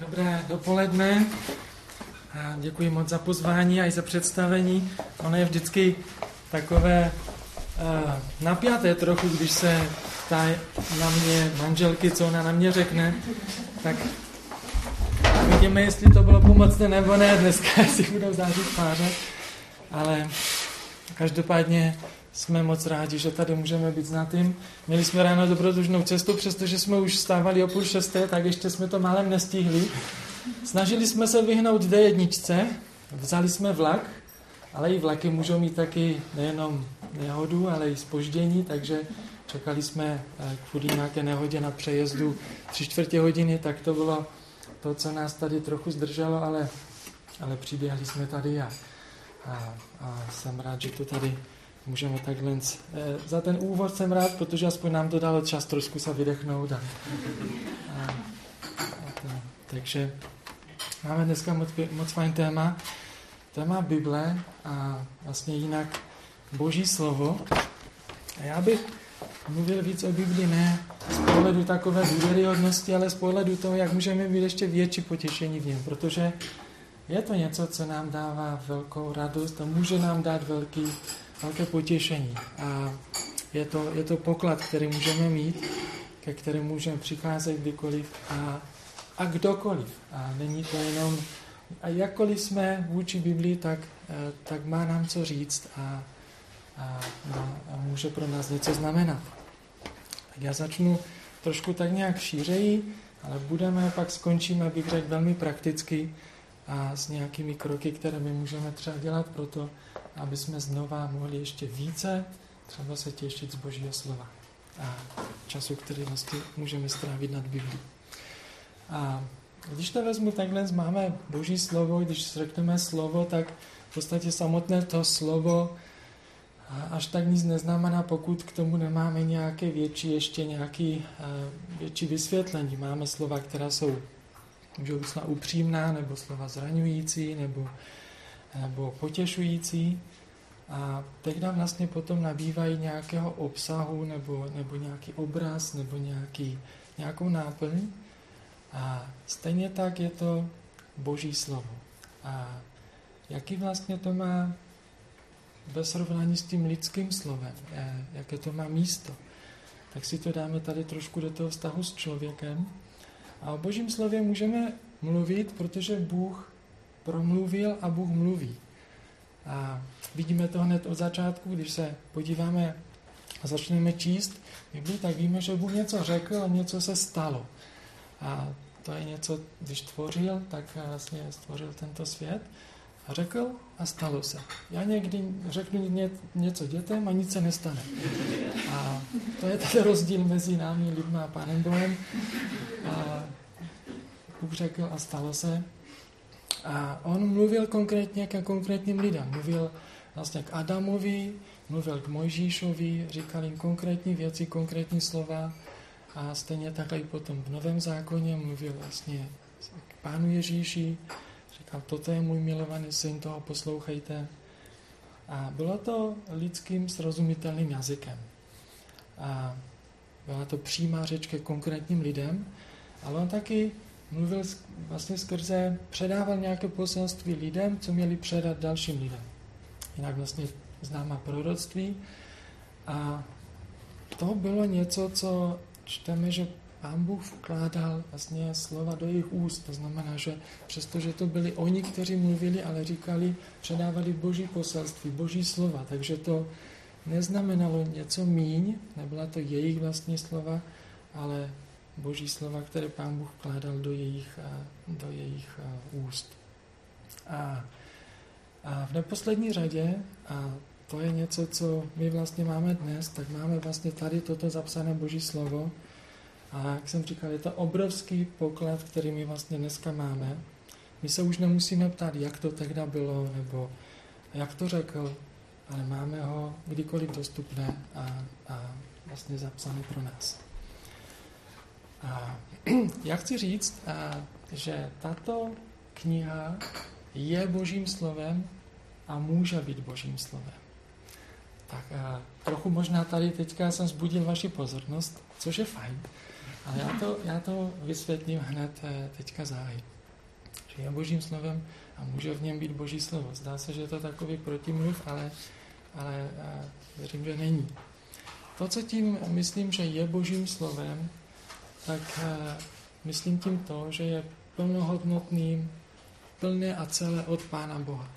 Dobré dopoledne. A děkuji moc za pozvání a i za představení. Ono je vždycky takové uh, napjaté trochu, když se ptá na mě manželky, co ona na mě řekne. Tak vidíme, jestli to bylo pomocné nebo ne dneska, jestli budou zářit páře. Ale každopádně jsme moc rádi, že tady můžeme být znatým. Měli jsme ráno dobrodružnou cestu, přestože jsme už stávali o půl šesté, tak ještě jsme to málem nestihli. Snažili jsme se vyhnout D1, vzali jsme vlak, ale i vlaky můžou mít taky nejenom nehodu, ale i spoždění, takže čekali jsme eh, kvůli nějaké nehodě na přejezdu tři čtvrtě hodiny, tak to bylo to, co nás tady trochu zdrželo, ale, ale přiběhli jsme tady a, a, a jsem rád, že to tady můžeme takhle... Eh, za ten úvod jsem rád, protože aspoň nám to dalo čas trošku se vydechnout. A, a, a to, takže máme dneska moc, moc fajn téma. Téma Bible a vlastně jinak Boží slovo. A já bych mluvil víc o Bibli ne z pohledu takové důvěryhodnosti, ale z pohledu toho, jak můžeme mít ještě větší potěšení v něm, protože je to něco, co nám dává velkou radost a může nám dát velký velké potěšení. A je to, je to poklad, který můžeme mít, ke kterému můžeme přicházet kdykoliv a, a kdokoliv. A není to jenom, a jakkoliv jsme vůči Biblii, tak, eh, tak má nám co říct a, a, a může pro nás něco znamenat. Tak já začnu trošku tak nějak šířeji, ale budeme, pak skončíme, abych řekl, velmi prakticky a s nějakými kroky, které my můžeme třeba dělat pro to, aby jsme znova mohli ještě více třeba se těšit z Božího slova a času, který vlastně můžeme strávit nad Biblí. A když to vezmu takhle, máme Boží slovo, když řekneme slovo, tak v podstatě samotné to slovo až tak nic neznamená, pokud k tomu nemáme nějaké větší, ještě nějaký větší vysvětlení. Máme slova, která jsou můžou být slova upřímná, nebo slova zraňující, nebo nebo potěšující a tehdy vlastně potom nabývají nějakého obsahu nebo, nebo nějaký obraz nebo nějaký, nějakou náplň a stejně tak je to Boží slovo. A jaký vlastně to má ve srovnání s tím lidským slovem, eh, jaké to má místo, tak si to dáme tady trošku do toho vztahu s člověkem. A o Božím slově můžeme mluvit, protože Bůh promluvil a Bůh mluví. A vidíme to hned od začátku, když se podíváme a začneme číst Bibli, tak víme, že Bůh něco řekl a něco se stalo. A to je něco, když tvořil, tak vlastně stvořil tento svět a řekl a stalo se. Já někdy řeknu ně, něco dětem a nic se nestane. A to je ten rozdíl mezi námi, lidmi a Pánem Bohem. A Bůh řekl a stalo se. A on mluvil konkrétně ke konkrétním lidem. Mluvil vlastně k Adamovi, mluvil k Mojžíšovi, říkal jim konkrétní věci, konkrétní slova a stejně tak i potom v Novém zákoně mluvil vlastně k Pánu Ježíši, říkal, toto je můj milovaný syn, toho poslouchejte. A bylo to lidským srozumitelným jazykem. A byla to přímá řeč ke konkrétním lidem, ale on taky mluvil vlastně skrze, předával nějaké poselství lidem, co měli předat dalším lidem. Jinak vlastně známá proroctví. A to bylo něco, co čteme, že Pán Bůh vkládal vlastně slova do jejich úst. To znamená, že přestože to byli oni, kteří mluvili, ale říkali, předávali Boží poselství, Boží slova. Takže to neznamenalo něco míň, nebyla to jejich vlastní slova, ale boží slova, které pán Bůh vkládal do jejich, do jejich úst. A, a v neposlední řadě, a to je něco, co my vlastně máme dnes, tak máme vlastně tady toto zapsané boží slovo. A jak jsem říkal, je to obrovský poklad, který my vlastně dneska máme. My se už nemusíme ptát, jak to tehda bylo, nebo jak to řekl, ale máme ho kdykoliv dostupné a, a vlastně zapsané pro nás. Já chci říct, že tato kniha je božím slovem a může být božím slovem. Tak trochu možná tady teďka jsem zbudil vaši pozornost, což je fajn. Ale já to, já to vysvětlím hned eh, teďka záhy. Že je božím slovem a může v něm být boží slovo. Zdá se, že je to takový protimluv, ale, ale eh, věřím, že není. To, co tím myslím, že je božím slovem, tak eh, myslím tím to, že je plnohodnotným, plné a celé od Pána Boha.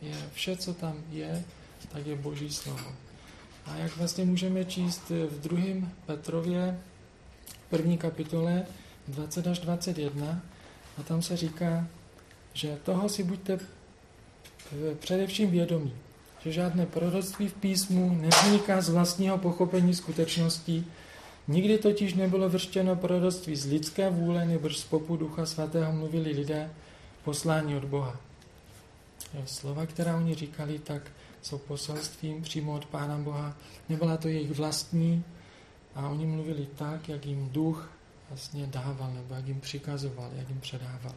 Je vše, co tam je, tak je Boží slovo. A jak vlastně můžeme číst v druhém Petrově, první kapitole 20 až 21, a tam se říká, že toho si buďte především vědomí, že žádné proroctví v písmu nevzniká z vlastního pochopení skutečností, nikdy totiž nebylo vrštěno proroctví z lidské vůle, nebo z popu Ducha Svatého mluvili lidé poslání od Boha. Slova, která oni říkali, tak jsou poselstvím přímo od Pána Boha. Nebyla to jejich vlastní a oni mluvili tak, jak jim duch vlastně dával, nebo jak jim přikazoval, jak jim předával.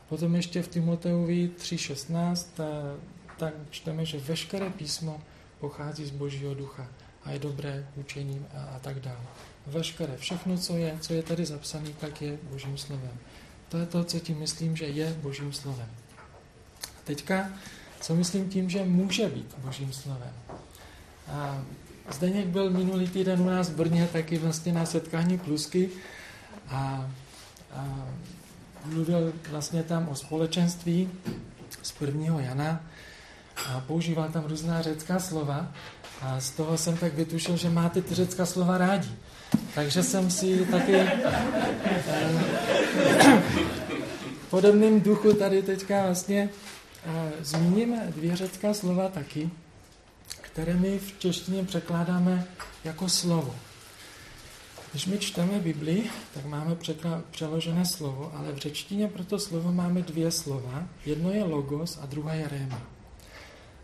A potom ještě v Timoteovi 3.16 eh, tak čteme, že veškeré písmo pochází z Božího ducha a je dobré učením a, a tak dále. Veškeré, všechno, co je, co je tady zapsané, tak je Božím slovem. To je to, co tím myslím, že je Božím slovem. A teďka co myslím tím, že může být Božím slovem. A Zdeněk byl minulý týden u nás v Brně taky vlastně na setkání Plusky a, a mluvil vlastně tam o společenství z prvního Jana a používal tam různá řecká slova a z toho jsem tak vytušil, že máte ty řecká slova rádi. Takže jsem si taky eh, podobným duchu tady teďka vlastně Zmíním dvě řecká slova taky, které my v češtině překládáme jako slovo. Když my čteme Bibli, tak máme přeložené slovo, ale v řečtině pro to slovo máme dvě slova. Jedno je logos a druhé je réma.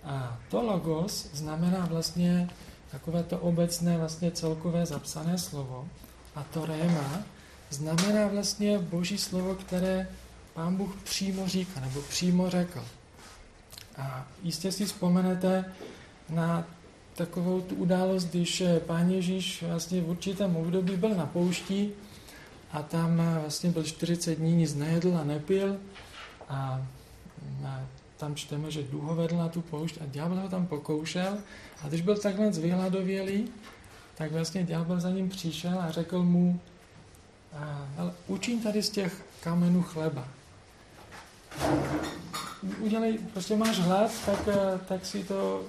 A to logos znamená vlastně takové to obecné, vlastně celkové zapsané slovo. A to réma znamená vlastně boží slovo, které pán Bůh přímo říká, nebo přímo řekl. A jistě si vzpomenete na takovou tu událost, když eh, pán Ježíš vlastně v určitém období byl na poušti a tam eh, vlastně byl 40 dní, nic nejedl a nepil a, a tam čteme, že duho vedl na tu poušť a ďábel ho tam pokoušel a když byl takhle zvyhladovělý, tak vlastně ďábel za ním přišel a řekl mu, ale učím tady z těch kamenů chleba udělej, prostě máš hlad, tak, eh, tak si to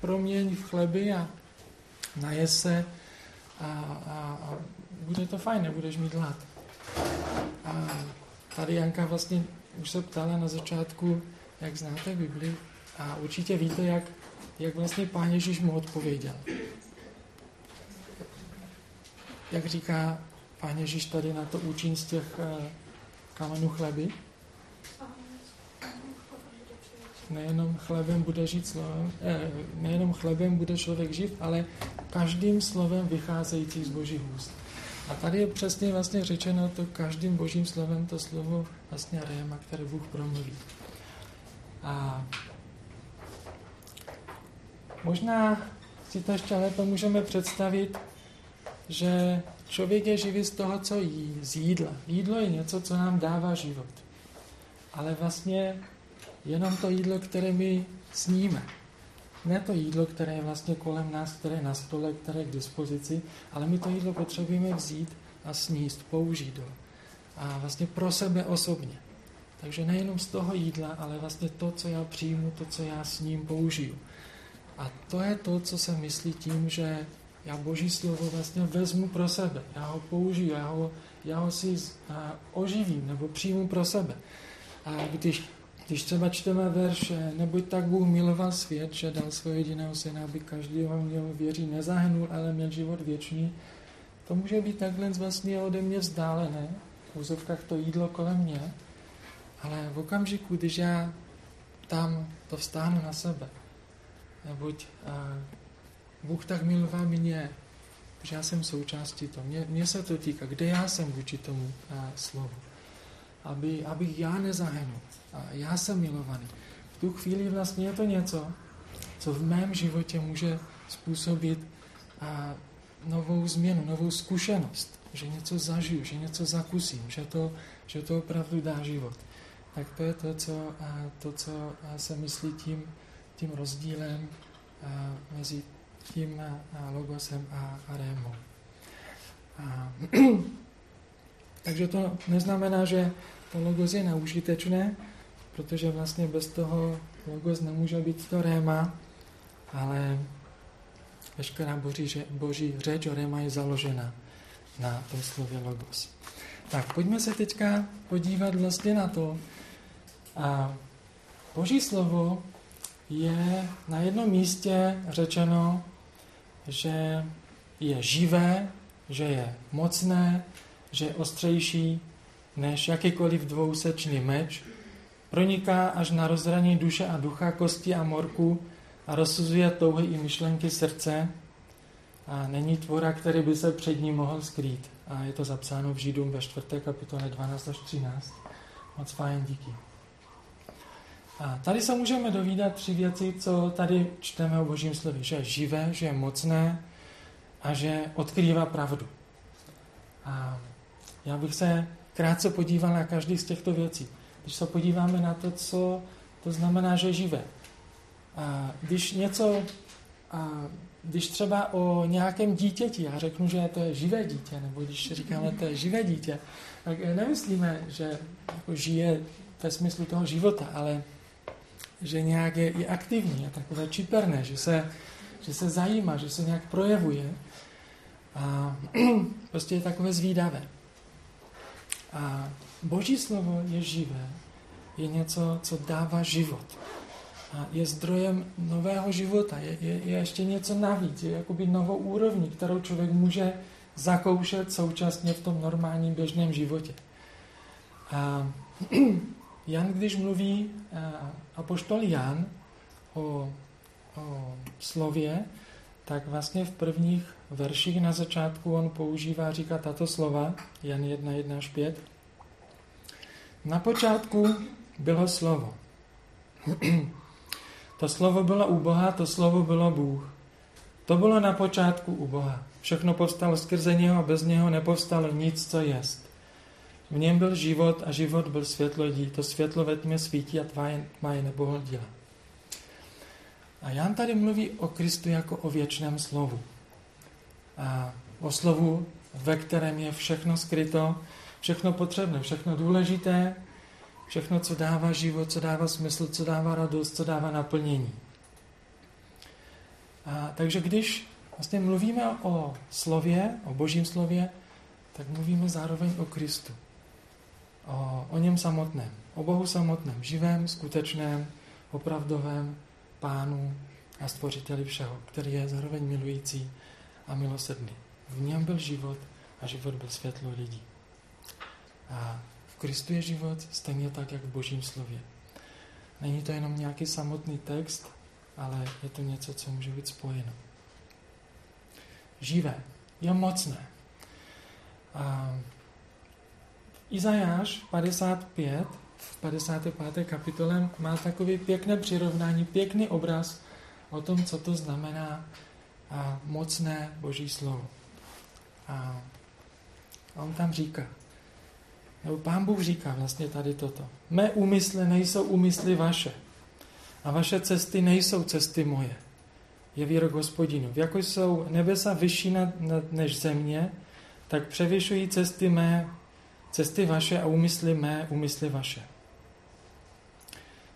proměň v chleby a naje se a, a, a bude to fajn, nebudeš mít hlad. A tady Janka vlastně už se ptala na začátku, jak znáte Bibli a určitě víte, jak, jak vlastně Pán Ježíš mu odpověděl. Jak říká Pán Ježíš tady na to učin z těch uh, kamenů chleby? nejenom chlebem bude žít slovem, eh, nejenom chlebem bude člověk živ, ale každým slovem vycházející z božích úst. A tady je přesně vlastně řečeno to každým božím slovem, to slovo vlastně réma, které Bůh promluví. A možná si to ještě lépe můžeme představit, že člověk je živý z toho, co jí, z jídla. Jídlo je něco, co nám dává život. Ale vlastně jenom to jídlo, které my sníme. Ne to jídlo, které je vlastně kolem nás, které je na stole, které je k dispozici, ale my to jídlo potřebujeme vzít a sníst, použít ho. A vlastně pro sebe osobně. Takže nejenom z toho jídla, ale vlastně to, co já přijmu, to, co já s ním použiju. A to je to, co se myslí tím, že já Boží slovo vlastně vezmu pro sebe. Já ho použiju, já ho, já ho si oživím nebo přijmu pro sebe. A když když třeba čteme verš, neboť tak Bůh miloval svět, že dal svého jediného syna, aby každý ho měl věří nezahnul, ale měl život věčný, to může být takhle vlastně ode mě vzdálené, v úzovkách to jídlo kolem mě, ale v okamžiku, když já tam to vstáhnu na sebe, neboť a, Bůh tak miloval mě, že já jsem součástí toho. Mně, mně se to týká, kde já jsem vůči tomu a, slovu. Aby, abych já nezahynul a já jsem milovaný. V tu chvíli vlastně je to něco, co v mém životě může způsobit a, novou změnu, novou zkušenost. že něco zažiju, že něco zakusím, že to, že to opravdu dá život. Tak to je to, co, to, co se myslí tím, tím rozdílem mezi tím logosem a, a rémou. A, takže to neznamená, že to logos je neužitečné, protože vlastně bez toho logos nemůže být to réma, ale veškerá boží, boží řeč o réma je založena na tom slově logos. Tak pojďme se teďka podívat vlastně na to. A boží slovo je na jednom místě řečeno, že je živé, že je mocné, že je ostřejší než jakýkoliv dvousečný meč, proniká až na rozhraní duše a ducha, kosti a morku a rozsuzuje touhy i myšlenky srdce a není tvora, který by se před ním mohl skrýt. A je to zapsáno v Židům ve 4. kapitole 12 až 13. Moc fajn, díky. A tady se můžeme dovídat tři věci, co tady čteme o Božím slově. Že je živé, že je mocné a že odkrývá pravdu. A já bych se krátce podíval na každý z těchto věcí. Když se podíváme na to, co to znamená, že je živé. A když něco, a když třeba o nějakém dítěti, já řeknu, že to je živé dítě, nebo když říkáme, to je živé dítě, tak nemyslíme, že jako žije ve smyslu toho života, ale že nějak je i aktivní, je takové čiperné, že se, že se zajímá, že se nějak projevuje a prostě je takové zvídavé. A Boží slovo je živé, je něco, co dává život. Je zdrojem nového života, je, je, je ještě něco navíc, je jakoby novou úrovní, kterou člověk může zakoušet současně v tom normálním běžném životě. A Jan, když mluví, apoštol Jan o, o slově, tak vlastně v prvních verších na začátku on používá, říká tato slova, Jan 1, 1 až 5. Na počátku bylo slovo. to slovo bylo u Boha, to slovo bylo Bůh. To bylo na počátku u Boha. Všechno povstalo skrze něho a bez něho nepovstalo nic, co jest. V něm byl život a život byl světlo lidí. To světlo ve tmě svítí a tma je nebohodila. A Jan tady mluví o Kristu jako o věčném slovu. A o slovu, ve kterém je všechno skryto, všechno potřebné, všechno důležité, všechno, co dává život, co dává smysl, co dává radost, co dává naplnění. A, takže když vlastně mluvíme o slově, o božím slově, tak mluvíme zároveň o Kristu. O, o něm samotném, o Bohu samotném, živém, skutečném, opravdovém pánu a stvořiteli všeho, který je zároveň milující a milosrdný. V něm byl život a život byl světlo lidí. A Kristu je život stejně tak, jak v Božím slově. Není to jenom nějaký samotný text, ale je to něco, co může být spojeno. Živé, je mocné. A Izajáš 55, v 55. kapitole má takový pěkné přirovnání, pěkný obraz o tom, co to znamená a mocné Boží slovo. A on tam říká, nebo pán Bůh říká vlastně tady toto. Mé úmysly nejsou úmysly vaše a vaše cesty nejsou cesty moje. Je výrok hospodinu. Jako jsou nebesa vyšší než země, tak převyšují cesty mé, cesty vaše a úmysly mé, úmysly vaše.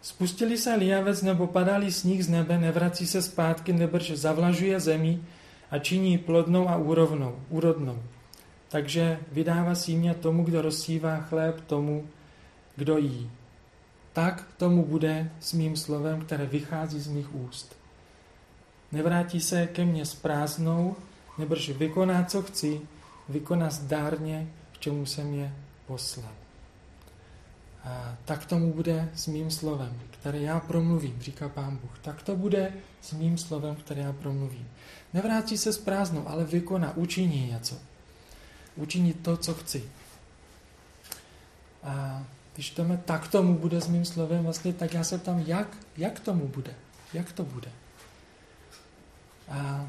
Spustili se liavec nebo padali sníh z nebe, nevrací se zpátky, nebrž zavlažuje zemi a činí plodnou a úrovnou, úrodnou. Takže vydává símě tomu, kdo rozsívá chléb tomu, kdo jí. Tak tomu bude s mým slovem, které vychází z mých úst. Nevrátí se ke mně s prázdnou, nebrž vykoná, co chci, vykoná zdárně, k čemu jsem je poslal. A tak tomu bude s mým slovem, které já promluvím, říká pán Bůh. Tak to bude s mým slovem, které já promluvím. Nevrátí se s prázdnou, ale vykoná, učiní něco. Učiní to, co chci. A když jdeme, tak tomu bude s mým slovem, vlastně, tak já se ptám, jak, jak tomu bude? Jak to bude? A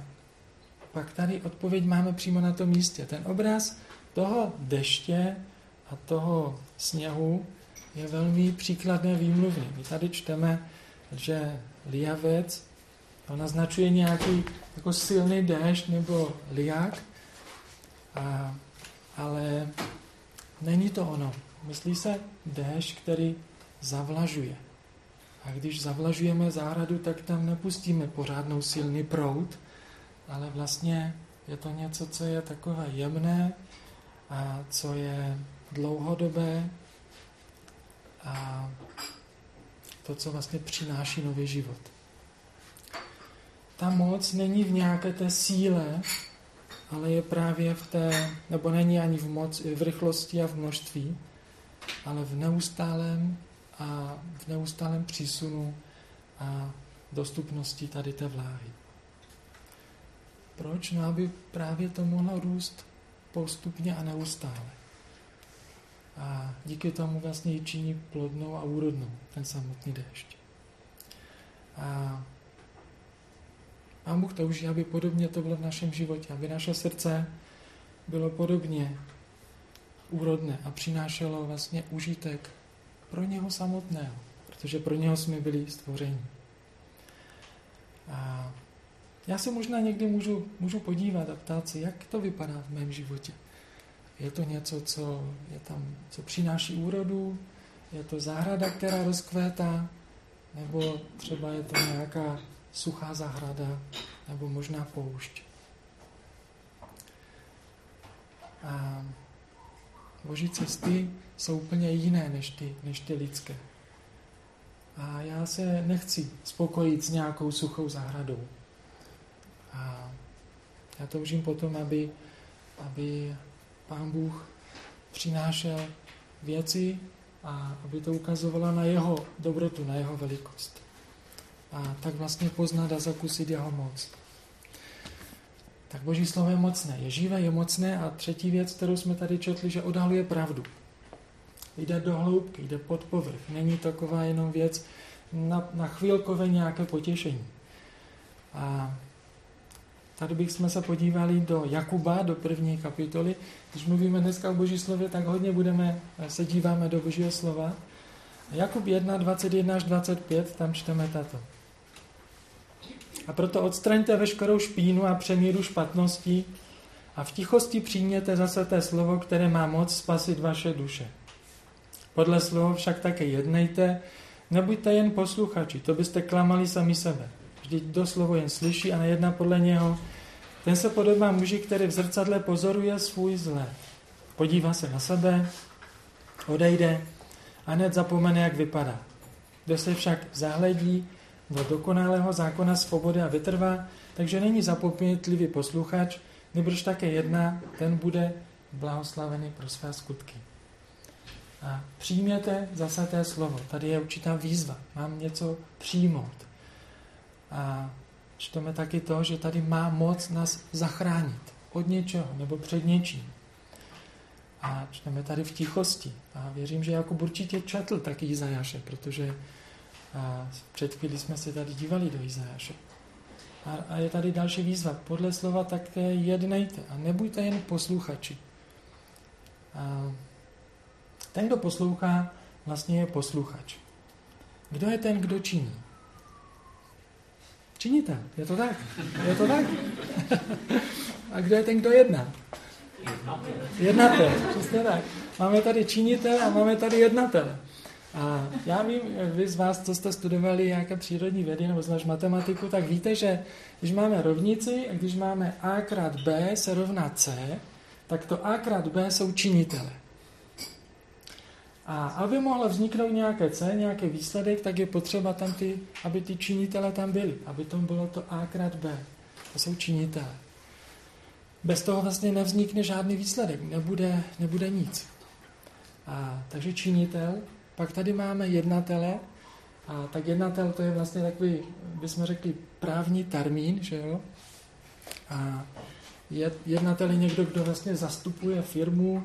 pak tady odpověď máme přímo na tom místě. Ten obraz toho deště a toho sněhu je velmi příkladné výmluvný. My tady čteme, že liavec to naznačuje nějaký jako silný déšť nebo liák, a, ale není to ono. Myslí se déšť, který zavlažuje. A když zavlažujeme zahradu, tak tam nepustíme pořádnou silný proud, ale vlastně je to něco, co je takové jemné a co je dlouhodobé a to, co vlastně přináší nový život. Ta moc není v nějaké té síle, ale je právě v té, nebo není ani v, moc, v rychlosti a v množství, ale v neustálém a v neustálém přísunu a dostupnosti tady té vláhy. Proč? No, aby právě to mohlo růst postupně a neustále. A díky tomu vlastně ji činí plodnou a úrodnou, ten samotný déšť. A Pán Bůh touží, aby podobně to bylo v našem životě, aby naše srdce bylo podobně úrodné a přinášelo vlastně užitek pro něho samotného, protože pro něho jsme byli stvořeni. A já se možná někdy můžu, můžu podívat a ptát se, jak to vypadá v mém životě. Je to něco, co, je tam, co přináší úrodu, je to zahrada, která rozkvétá, nebo třeba je to nějaká suchá zahrada, nebo možná poušť. A boží cesty jsou úplně jiné než ty, než ty lidské. A já se nechci spokojit s nějakou suchou zahradou. A já toužím potom, aby, aby Pán Bůh přinášel věci a aby to ukazovalo na jeho dobrotu, na jeho velikost. A tak vlastně poznat a zakusit jeho moc. Tak Boží slovo je mocné, je živé, je mocné a třetí věc, kterou jsme tady četli, že odhaluje pravdu. Jde do hloubky, jde pod povrch. Není taková jenom věc na, na chvílkové nějaké potěšení. A tady bychom se podívali do Jakuba, do první kapitoly. Když mluvíme dneska o Boží slově, tak hodně budeme, se díváme do Božího slova. Jakub 1, 21 až 25, tam čteme tato. A proto odstraňte veškerou špínu a přemíru špatností a v tichosti přijměte zase té slovo, které má moc spasit vaše duše. Podle slova však také jednejte, nebuďte jen posluchači, to byste klamali sami sebe. Vždyť do slovo jen slyší a nejedná podle něho. Ten se podobá muži, který v zrcadle pozoruje svůj zlé. Podívá se na sebe, odejde a hned zapomene, jak vypadá. Kdo se však zahledí do dokonalého zákona svobody a vytrvá, takže není zapomnětlivý posluchač, nebož také jedna, ten bude blahoslavený pro své skutky. A přijměte zase té slovo. Tady je určitá výzva. Mám něco přijmout. A čteme taky to, že tady má moc nás zachránit od něčeho nebo před něčím. A čteme tady v tichosti. A věřím, že jako určitě četl taky Izajaše, protože a před chvíli jsme se tady dívali do Izajaše. A, a je tady další výzva. Podle slova také jednejte a nebuďte jen posluchači. A ten, kdo poslouchá, vlastně je posluchač. Kdo je ten, kdo činí? Činitel, je to tak? Je to tak? a kdo je ten, kdo jedná? Jednatel, přesně tak. Máme tady činitel a máme tady jednatel. A já vím, vy z vás, co jste studovali nějaké přírodní vědy nebo zvlášť matematiku, tak víte, že když máme rovnici a když máme a krát b se rovná c, tak to a krát b jsou činitele. A aby mohlo vzniknout nějaké C, nějaký výsledek, tak je potřeba tam ty, aby ty činitele tam byly, aby tam bylo to A krát B. To jsou činitele. Bez toho vlastně nevznikne žádný výsledek, nebude, nebude nic. A, takže činitel, pak tady máme jednatele, a tak jednatel to je vlastně takový, bychom řekli, právní termín, že jo? A jednatel je někdo, kdo vlastně zastupuje firmu,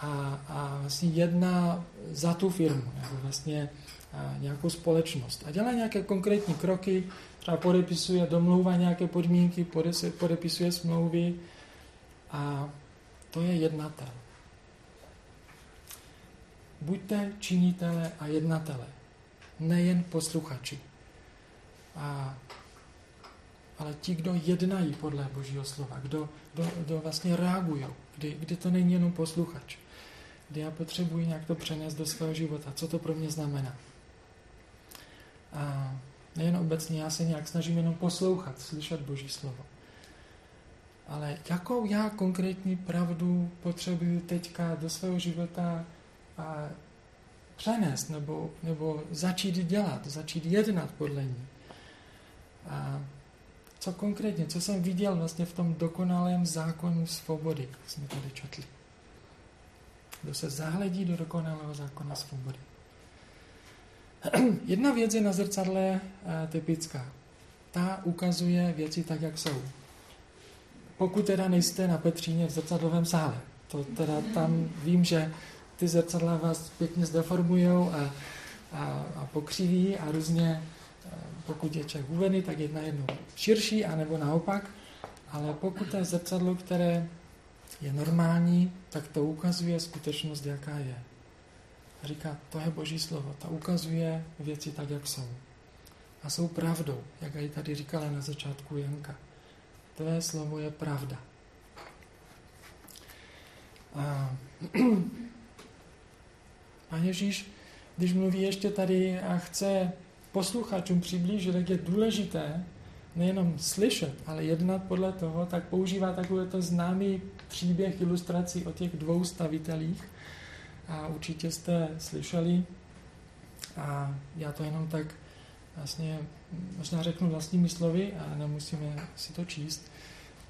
a, a vlastně jedná za tu firmu, nebo vlastně nějakou společnost. A dělá nějaké konkrétní kroky, třeba podepisuje, domlouvá nějaké podmínky, podepisuje smlouvy a to je jednatel. Buďte činitele a jednatele, nejen posluchači. A, ale ti, kdo jednají podle Božího slova, kdo, kdo, kdo vlastně reagují, kdy, kdy to není jenom posluchač, kdy já potřebuji nějak to přenést do svého života, co to pro mě znamená. A nejen obecně, já se nějak snažím jenom poslouchat, slyšet Boží slovo. Ale jakou já konkrétní pravdu potřebuji teďka do svého života přenést nebo, nebo začít dělat, začít jednat podle ní. A co konkrétně, co jsem viděl vlastně v tom dokonalém zákonu svobody, jak jsme tady četli. Kdo se zahledí do dokonalého zákona svobody. Jedna věc je na zrcadle eh, typická. Ta ukazuje věci tak, jak jsou. Pokud teda nejste na Petříně v zrcadlovém sále, to teda tam vím, že ty zrcadla vás pěkně zdeformujou a, a, a pokřiví a různě, eh, pokud je člověk uvedený, tak je najednou širší, anebo naopak. Ale pokud je zrcadlo, které je normální, tak to ukazuje skutečnost, jaká je. A říká, to je Boží slovo, to ukazuje věci tak, jak jsou. A jsou pravdou, jak i tady říkala na začátku Janka. Tvé slovo je pravda. A Pán Ježíš, když mluví ještě tady a chce posluchačům přiblížit, jak je důležité nejenom slyšet, ale jednat podle toho, tak používá takovýto známý příběh ilustrací o těch dvou stavitelích. A určitě jste slyšeli. A já to jenom tak vlastně možná řeknu vlastními slovy a nemusíme si to číst.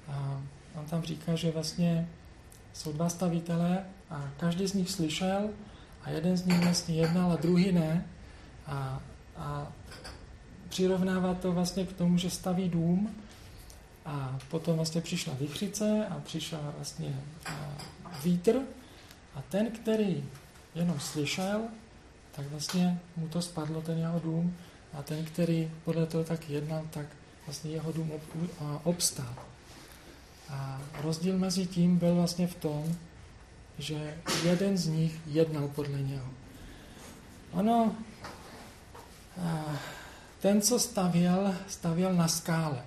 A on tam říká, že vlastně jsou dva stavitelé a každý z nich slyšel a jeden z nich vlastně jednal a druhý ne. A, a přirovnává to vlastně k tomu, že staví dům a potom vlastně přišla vychřice a přišel vlastně vítr a ten, který jenom slyšel, tak vlastně mu to spadlo ten jeho dům a ten, který podle toho tak jednal, tak vlastně jeho dům obstál. A rozdíl mezi tím byl vlastně v tom, že jeden z nich jednal podle něho. Ono, ten, co stavěl, stavěl na skále.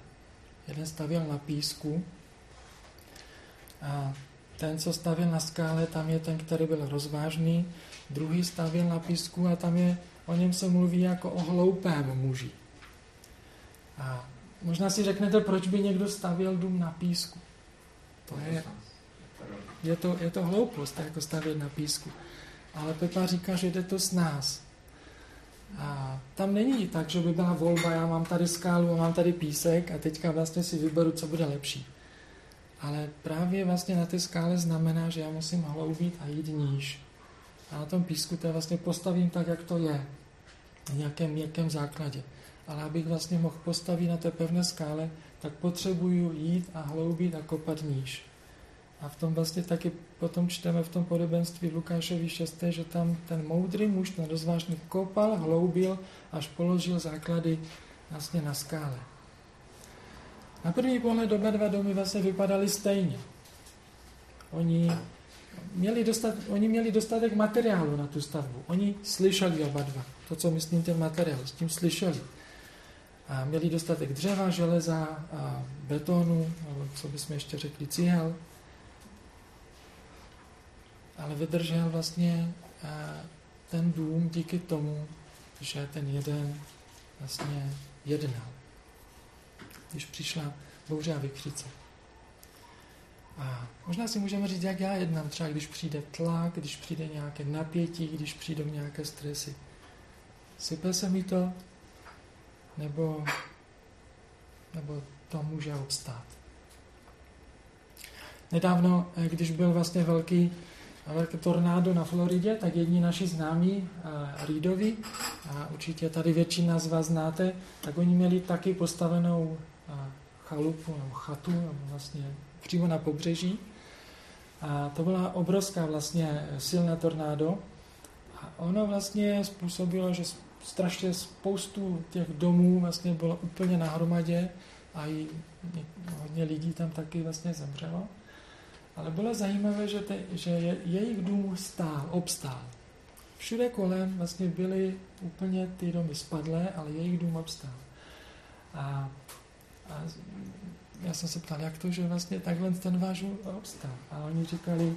Jeden stavěl na písku. A ten, co stavěl na skále, tam je ten, který byl rozvážný. Druhý stavěl na písku a tam je, o něm se mluví jako o hloupém muži. A možná si řeknete, proč by někdo stavěl dům na písku. To je, je to, je to hloupost, jako stavět na písku. Ale Pepa říká, že jde to s nás. A tam není tak, že by byla volba, já mám tady skálu mám tady písek a teďka vlastně si vyberu, co bude lepší. Ale právě vlastně na té skále znamená, že já musím hloubit a jít níž. A na tom písku to vlastně postavím tak, jak to je. Na nějakém měkkém základě. Ale abych vlastně mohl postavit na té pevné skále, tak potřebuju jít a hloubit a kopat níž. A v tom vlastně taky potom čteme v tom podobenství Lukášovi 6, že tam ten moudrý muž, ten rozvážný kopal, hloubil, až položil základy vlastně na skále. Na první pohled oba dva domy vlastně vypadaly stejně. Oni měli, dostat, oni měli dostatek materiálu na tu stavbu. Oni slyšeli oba dva. To, co myslím, ten materiál, s tím slyšeli. A měli dostatek dřeva, železa, a betonu, nebo co bychom ještě řekli, cihel ale vydržel vlastně eh, ten dům díky tomu, že ten jeden vlastně jednal. Když přišla bouře a vykřice. A možná si můžeme říct, jak já jednám, třeba když přijde tlak, když přijde nějaké napětí, když přijdou nějaké stresy. Sype se mi to, nebo, nebo to může obstát. Nedávno, eh, když byl vlastně velký velké tornádo na Floridě, tak jedni naši známí, Reedovi, a určitě tady většina z vás znáte, tak oni měli taky postavenou chalupu nebo chatu vlastně přímo na pobřeží. A to byla obrovská vlastně silná tornádo. A ono vlastně způsobilo, že strašně spoustu těch domů vlastně bylo úplně nahromadě a i hodně lidí tam taky vlastně zemřelo. Ale bylo zajímavé, že, te, že je, jejich dům stál, obstál. všude kolem vlastně byly úplně ty domy spadlé, ale jejich dům obstál. A, a já jsem se ptal, jak to, že vlastně takhle ten váš obstál. A oni říkali,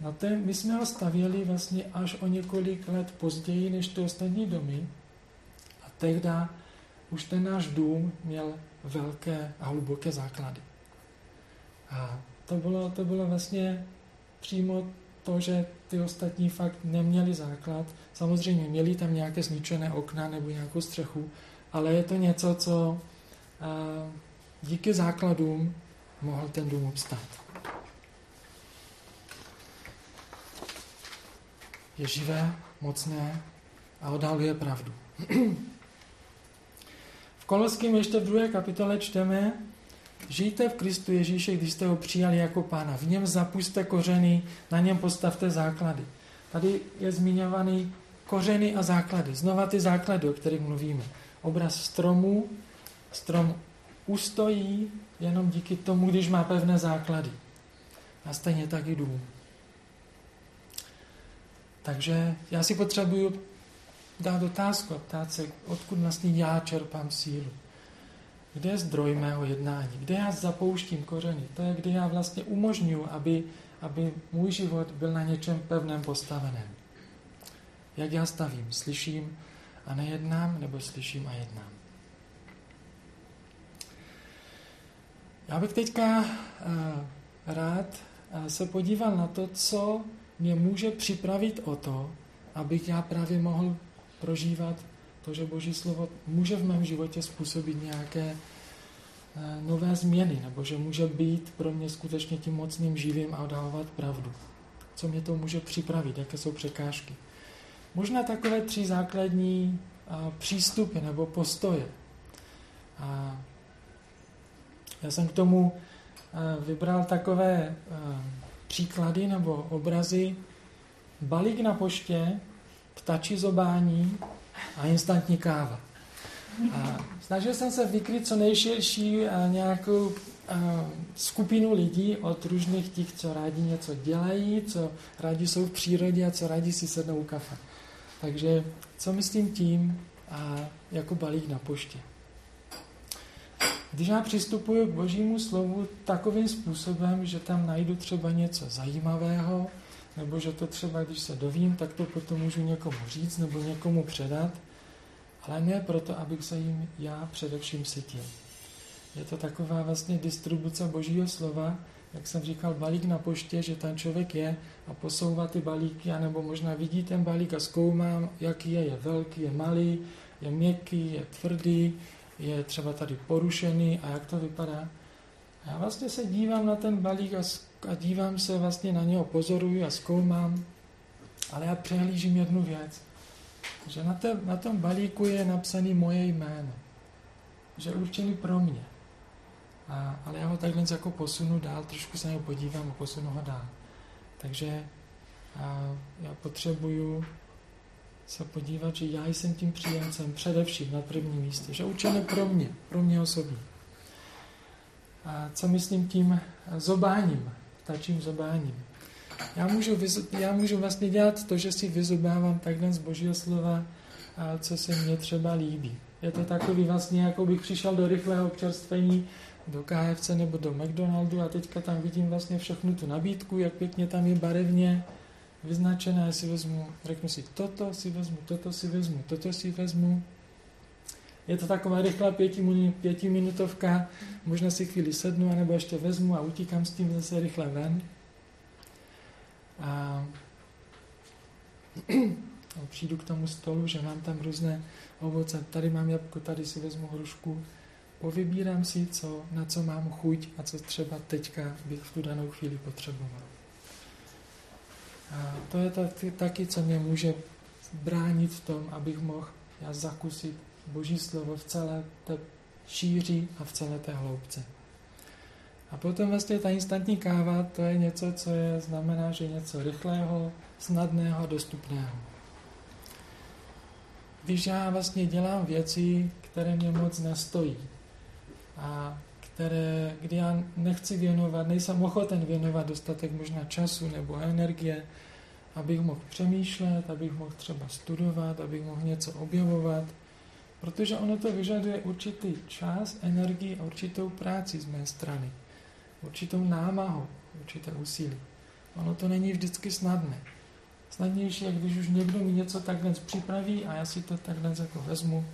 no ten, my jsme ho stavěli vlastně až o několik let později než ty ostatní domy. A tehdy už ten náš dům měl velké a hluboké základy. A to bylo, to bylo vlastně přímo to, že ty ostatní fakt neměli základ. Samozřejmě měli tam nějaké zničené okna nebo nějakou střechu, ale je to něco, co díky základům mohl ten dům obstát. Je živé, mocné a odhaluje pravdu. v Koloském ještě v druhé kapitole čteme, Žijte v Kristu Ježíše, když jste ho přijali jako pána. V něm zapuste kořeny, na něm postavte základy. Tady je zmiňovaný kořeny a základy. Znova ty základy, o kterých mluvíme. Obraz stromu. Strom ustojí jenom díky tomu, když má pevné základy. A stejně tak i dům. Takže já si potřebuju dát otázku a ptát se, odkud vlastně já čerpám sílu. Kde je zdroj mého jednání? Kde já zapouštím kořeny? To je, kde já vlastně umožňuji, aby, aby můj život byl na něčem pevném postaveném. Jak já stavím? Slyším a nejednám, nebo slyším a jednám? Já bych teďka uh, rád uh, se podíval na to, co mě může připravit o to, abych já právě mohl prožívat to, že Boží slovo může v mém životě způsobit nějaké eh, nové změny, nebo že může být pro mě skutečně tím mocným živým a odhalovat pravdu. Co mě to může připravit, jaké jsou překážky. Možná takové tři základní eh, přístupy nebo postoje. Já jsem k tomu eh, vybral takové příklady nebo obrazy. Balík na poště, ptačí zobání a instantní káva. A snažil jsem se vykryt co nejširší nějakou skupinu lidí od různých těch, co rádi něco dělají, co rádi jsou v přírodě a co rádi si sednou u kafe. Takže co myslím tím a jako balík na poště. Když já přistupuji k božímu slovu takovým způsobem, že tam najdu třeba něco zajímavého, nebo že to třeba, když se dovím, tak to potom můžu někomu říct nebo někomu předat, ale ne proto, abych se jim já především sytil. Je to taková vlastně distribuce božího slova, jak jsem říkal, balík na poště, že ten člověk je a posouvá ty balíky, anebo možná vidí ten balík a zkoumám, jaký je, je velký, je malý, je měkký, je tvrdý, je třeba tady porušený a jak to vypadá. Já vlastně se dívám na ten balík a, a dívám se vlastně na něho, pozoruju a zkoumám, ale já přehlížím jednu věc, že na, te, na tom balíku je napsané moje jméno, že je určený pro mě. A, ale já ho takhle jako posunu dál, trošku se na něho podívám a posunu ho dál. Takže a, já potřebuju se podívat, že já jsem tím příjemcem především na prvním místě, že určené pro mě, pro mě osobně. A co myslím tím zobáním, tačím zobáním? Já můžu, já můžu vlastně dělat to, že si vyzobávám takhle z božího slova, co se mně třeba líbí. Je to takový vlastně, jako bych přišel do rychlého občerstvení, do KFC nebo do McDonaldu a teďka tam vidím vlastně všechnu tu nabídku, jak pěkně tam je barevně vyznačené, si vezmu, řeknu si toto si vezmu, toto si vezmu, toto si vezmu, je to taková rychlá pětiminutovka, možná si chvíli sednu, anebo ještě vezmu a utíkám s tím zase rychle ven. A přijdu k tomu stolu, že mám tam různé ovoce. Tady mám jabko, tady si vezmu hrušku. Povybírám si, co, na co mám chuť a co třeba teďka bych v tu danou chvíli potřeboval. A to je taky, co mě může bránit v tom, abych mohl já zakusit Boží slovo v celé té šíři a v celé té hloubce. A potom vlastně ta instantní káva, to je něco, co je, znamená, že něco rychlého, snadného dostupného. Když já vlastně dělám věci, které mě moc nestojí a které, kdy já nechci věnovat, nejsem ochoten věnovat dostatek možná času nebo energie, abych mohl přemýšlet, abych mohl třeba studovat, abych mohl něco objevovat, protože ono to vyžaduje určitý čas, energii a určitou práci z mé strany, určitou námahu, určité úsilí. Ono to není vždycky snadné. Snadnější je, když už někdo mi něco takhle připraví a já si to takhle jako vezmu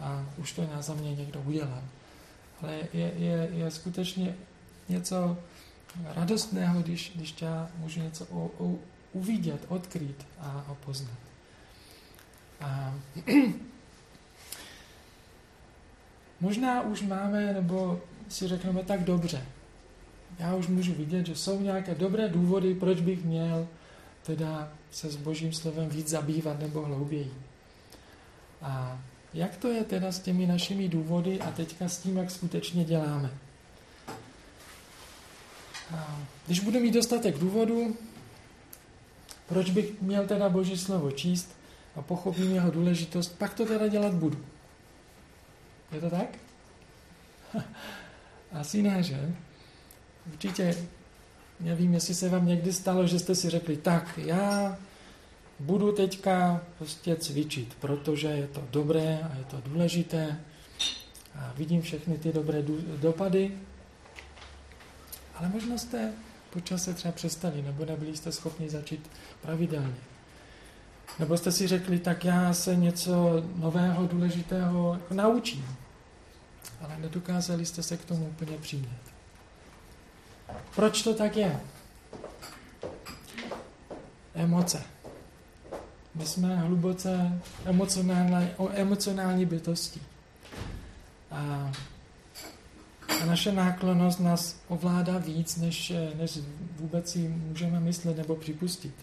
a už to za mě někdo udělal. Ale je, je, je skutečně něco radostného, když, když já můžu něco o, o, uvidět, odkrýt a, a poznat. A možná už máme, nebo si řekneme tak dobře. Já už můžu vidět, že jsou nějaké dobré důvody, proč bych měl teda se s Božím slovem víc zabývat nebo hlouběji. A jak to je teda s těmi našimi důvody a teďka s tím, jak skutečně děláme? Když budu mít dostatek důvodů, proč bych měl teda Boží slovo číst a pochopím jeho důležitost, pak to teda dělat budu. Je to tak? Asi ne, že? Určitě, nevím, jestli se vám někdy stalo, že jste si řekli, tak já budu teďka prostě cvičit, protože je to dobré a je to důležité a vidím všechny ty dobré dopady, ale možná jste po čase třeba přestali, nebo nebyli jste schopni začít pravidelně. Nebo jste si řekli, tak já se něco nového, důležitého jako naučím. Ale nedokázali jste se k tomu úplně přimět. Proč to tak je? Emoce. My jsme hluboce emocionální, emocionální bytosti. A, a naše náklonost nás ovládá víc, než, než vůbec si můžeme myslet nebo připustit.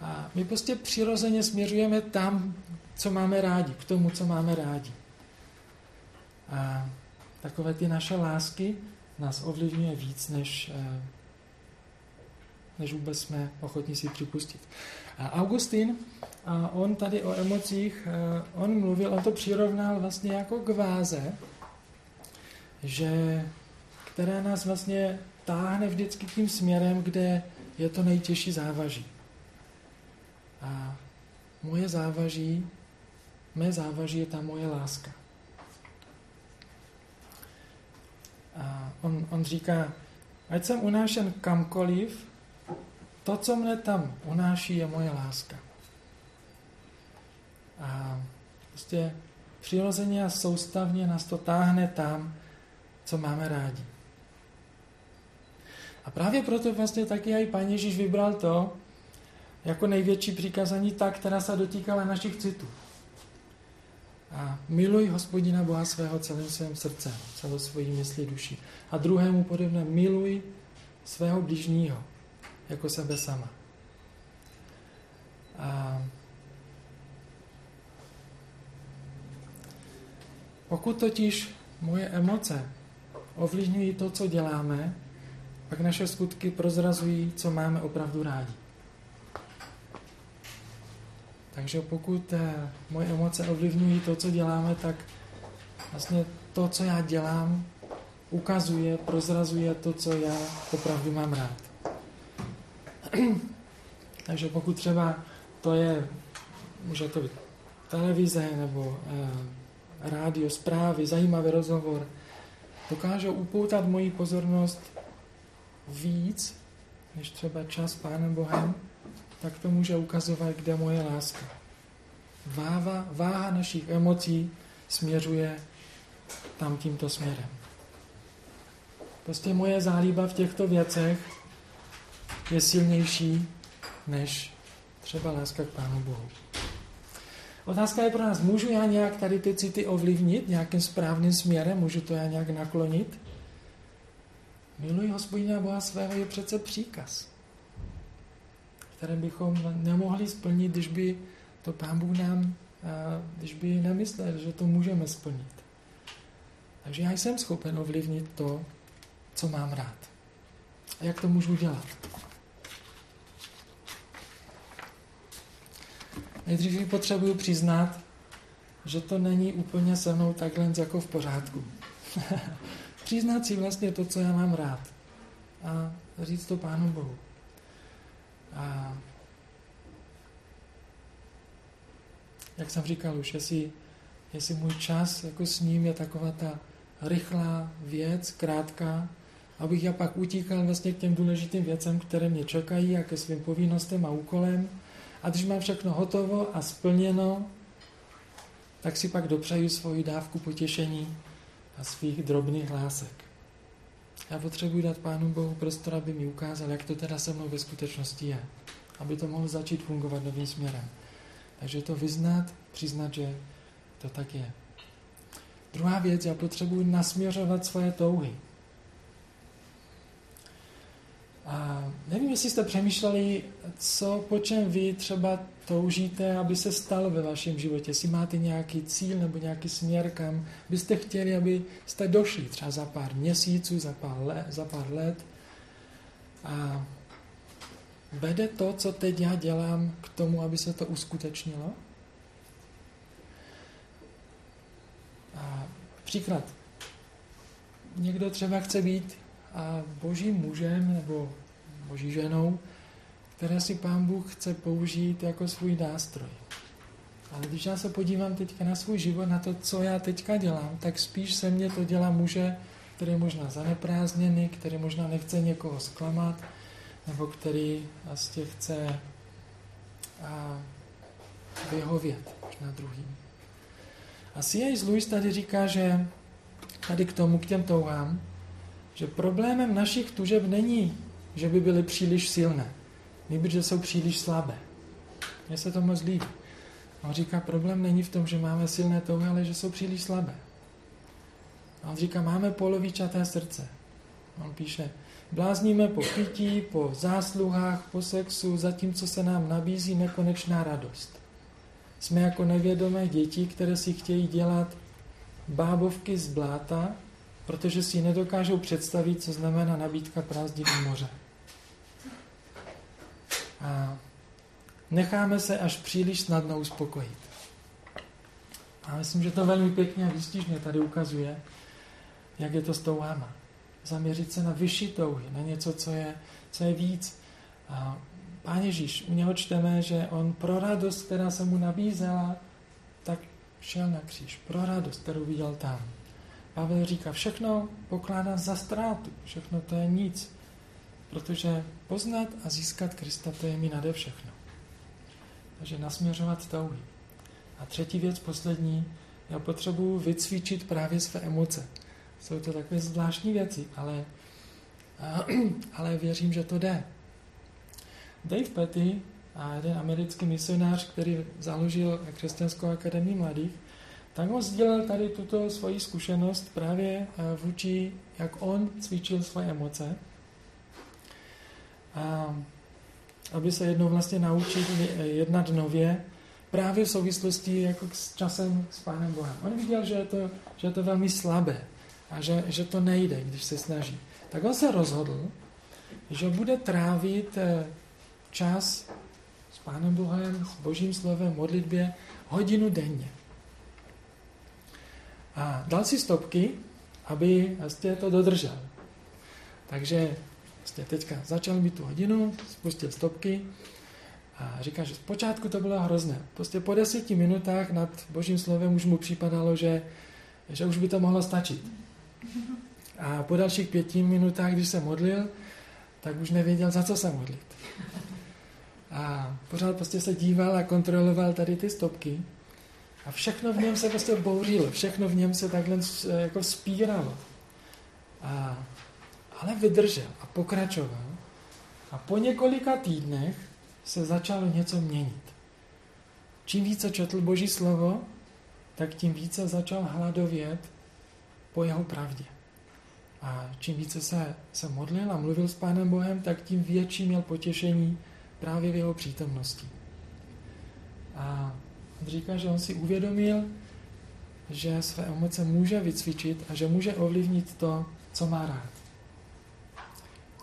A my prostě přirozeně směřujeme tam, co máme rádi, k tomu, co máme rádi. A takové ty naše lásky nás ovlivňuje víc, než, eh, než vůbec jsme ochotní si připustit. A Augustin, a on tady o emocích, eh, on mluvil, on to přirovnal vlastně jako k váze, že, která nás vlastně táhne vždycky tím směrem, kde je to nejtěžší závaží. A moje závaží, mé závaží je ta moje láska. A on, on říká, ať jsem unášen kamkoliv, to, co mne tam unáší, je moje láska. A prostě přirozeně a soustavně nás to táhne tam, co máme rádi. A právě proto vlastně taky i Pán Ježíš vybral to, jako největší přikazání ta, která se dotýkala našich citů. A miluj hospodina Boha svého celým svým srdcem, celou svojí myslí duší. A druhému podobně miluj svého blížního, jako sebe sama. A pokud totiž moje emoce ovlivňují to, co děláme, pak naše skutky prozrazují, co máme opravdu rádi. Takže pokud eh, moje emoce ovlivňují to, co děláme, tak vlastně to, co já dělám, ukazuje, prozrazuje to, co já opravdu mám rád. Takže pokud třeba to je, může to být televize nebo eh, rádio, zprávy, zajímavý rozhovor, dokážou upoutat moji pozornost víc, než třeba čas s Pánem Bohem, tak to může ukazovat, kde moje láska. Váha, váha našich emocí směřuje tam tímto směrem. Prostě moje zálíba v těchto věcech je silnější než třeba láska k Pánu Bohu. Otázka je pro nás, můžu já nějak tady ty city ovlivnit nějakým správným směrem? Můžu to já nějak naklonit? Miluj hospodina Boha svého je přece příkaz které bychom nemohli splnit, když by to Pán Bůh nám, když by nemyslel, že to můžeme splnit. Takže já jsem schopen ovlivnit to, co mám rád. A jak to můžu dělat? Nejdřív potřebuju přiznat, že to není úplně se mnou takhle jako v pořádku. přiznat si vlastně to, co já mám rád. A říct to Pánu Bohu. A jak jsem říkal už, jestli, jestli můj čas jako s ním je taková ta rychlá věc, krátká, abych já pak utíkal vlastně k těm důležitým věcem, které mě čekají a ke svým povinnostem a úkolem. A když mám všechno hotovo a splněno, tak si pak dopřeju svoji dávku potěšení a svých drobných lásek. Já potřebuji dát Pánu Bohu prostor, aby mi ukázal, jak to teda se mnou ve skutečnosti je. Aby to mohlo začít fungovat novým směrem. Takže to vyznat, přiznat, že to tak je. Druhá věc, já potřebuji nasměřovat svoje touhy. A nevím, jestli jste přemýšleli, co, po čem vy třeba toužíte, aby se stalo ve vašem životě. Jestli máte nějaký cíl nebo nějaký směr, kam byste chtěli, aby jste došli třeba za pár měsíců, za pár let. Za pár let. A vede to, co teď já dělám, k tomu, aby se to uskutečnilo? A příklad. Někdo třeba chce být a božím mužem nebo boží ženou, které si pán Bůh chce použít jako svůj nástroj. Ale když já se podívám teďka na svůj život, na to, co já teďka dělám, tak spíš se mně to dělá muže, který je možná zaneprázdněný, který možná nechce někoho zklamat, nebo který vlastně chce a vyhovět na druhým. A C.S. Lewis tady říká, že tady k tomu, k těm touhám, že problémem našich tužeb není, že by byly příliš silné, nebo že jsou příliš slabé. Mně se to moc líbí. On říká, problém není v tom, že máme silné touhy, ale že jsou příliš slabé. A on říká, máme polovičaté srdce. On píše, blázníme po pití, po zásluhách, po sexu, zatímco se nám nabízí nekonečná radost. Jsme jako nevědomé děti, které si chtějí dělat bábovky z bláta, protože si nedokážou představit, co znamená nabídka prázdnin u moře. A necháme se až příliš snadno uspokojit. A myslím, že to velmi pěkně a výstižně tady ukazuje, jak je to s touhama. Zaměřit se na vyšší touhy, na něco, co je, co je víc. A Pán Ježíš, u něho čteme, že on pro radost, která se mu nabízela, tak šel na kříž. Pro radost, kterou viděl tam. Pavel říká, všechno pokládá za ztrátu, všechno to je nic. Protože poznat a získat Krista, to je mi nade všechno. Takže nasměřovat touhy. A třetí věc, poslední, já potřebuji vycvičit právě své emoce. Jsou to takové zvláštní věci, ale, ale věřím, že to jde. Dave Petty, a jeden americký misionář, který založil křesťanskou akademii mladých, tak on sdělal tady tuto svoji zkušenost právě eh, vůči, jak on cvičil svoje emoce. A aby se jednou vlastně naučil jednat nově, právě v souvislosti jako s časem s Pánem Bohem. On viděl, že je to, že je to velmi slabé a že, že to nejde, když se snaží. Tak on se rozhodl, že bude trávit eh, čas s Pánem Bohem, s Božím slovem, modlitbě hodinu denně. A dal si stopky, aby vlastně to dodržel. Takže vlastně teďka začal mít tu hodinu, spustil stopky a říká, že zpočátku to bylo hrozné. Prostě po deseti minutách nad božím slovem už mu připadalo, že, že už by to mohlo stačit. A po dalších pěti minutách, když se modlil, tak už nevěděl, za co se modlit. A pořád prostě se díval a kontroloval tady ty stopky. A všechno v něm se prostě bouřilo, všechno v něm se takhle eh, jako spíralo. A, ale vydržel a pokračoval. A po několika týdnech se začalo něco měnit. Čím více četl Boží slovo, tak tím více začal hladovět po jeho pravdě. A čím více se, se modlil a mluvil s Pánem Bohem, tak tím větší měl potěšení právě v jeho přítomnosti. A on říká, že on si uvědomil, že své emoce může vycvičit a že může ovlivnit to, co má rád.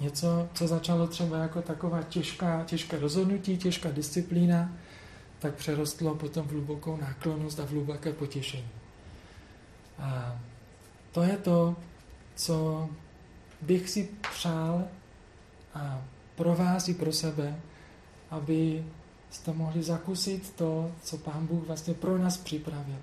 Něco, co začalo třeba jako taková těžká, těžké rozhodnutí, těžká disciplína, tak přerostlo potom v hlubokou náklonost a v hluboké potěšení. A to je to, co bych si přál a pro vás i pro sebe, aby jste mohli zakusit to, co Pán Bůh vlastně pro nás připravil.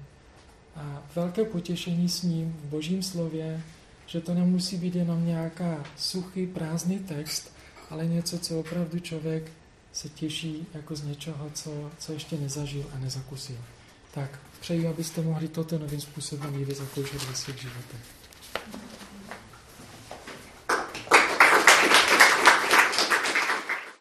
A velké potěšení s ním v Božím slově, že to nemusí být jenom nějaká suchý, prázdný text, ale něco, co opravdu člověk se těší jako z něčeho, co, co ještě nezažil a nezakusil. Tak přeji, abyste mohli toto novým způsobem i vy zakoušet ve svých životech.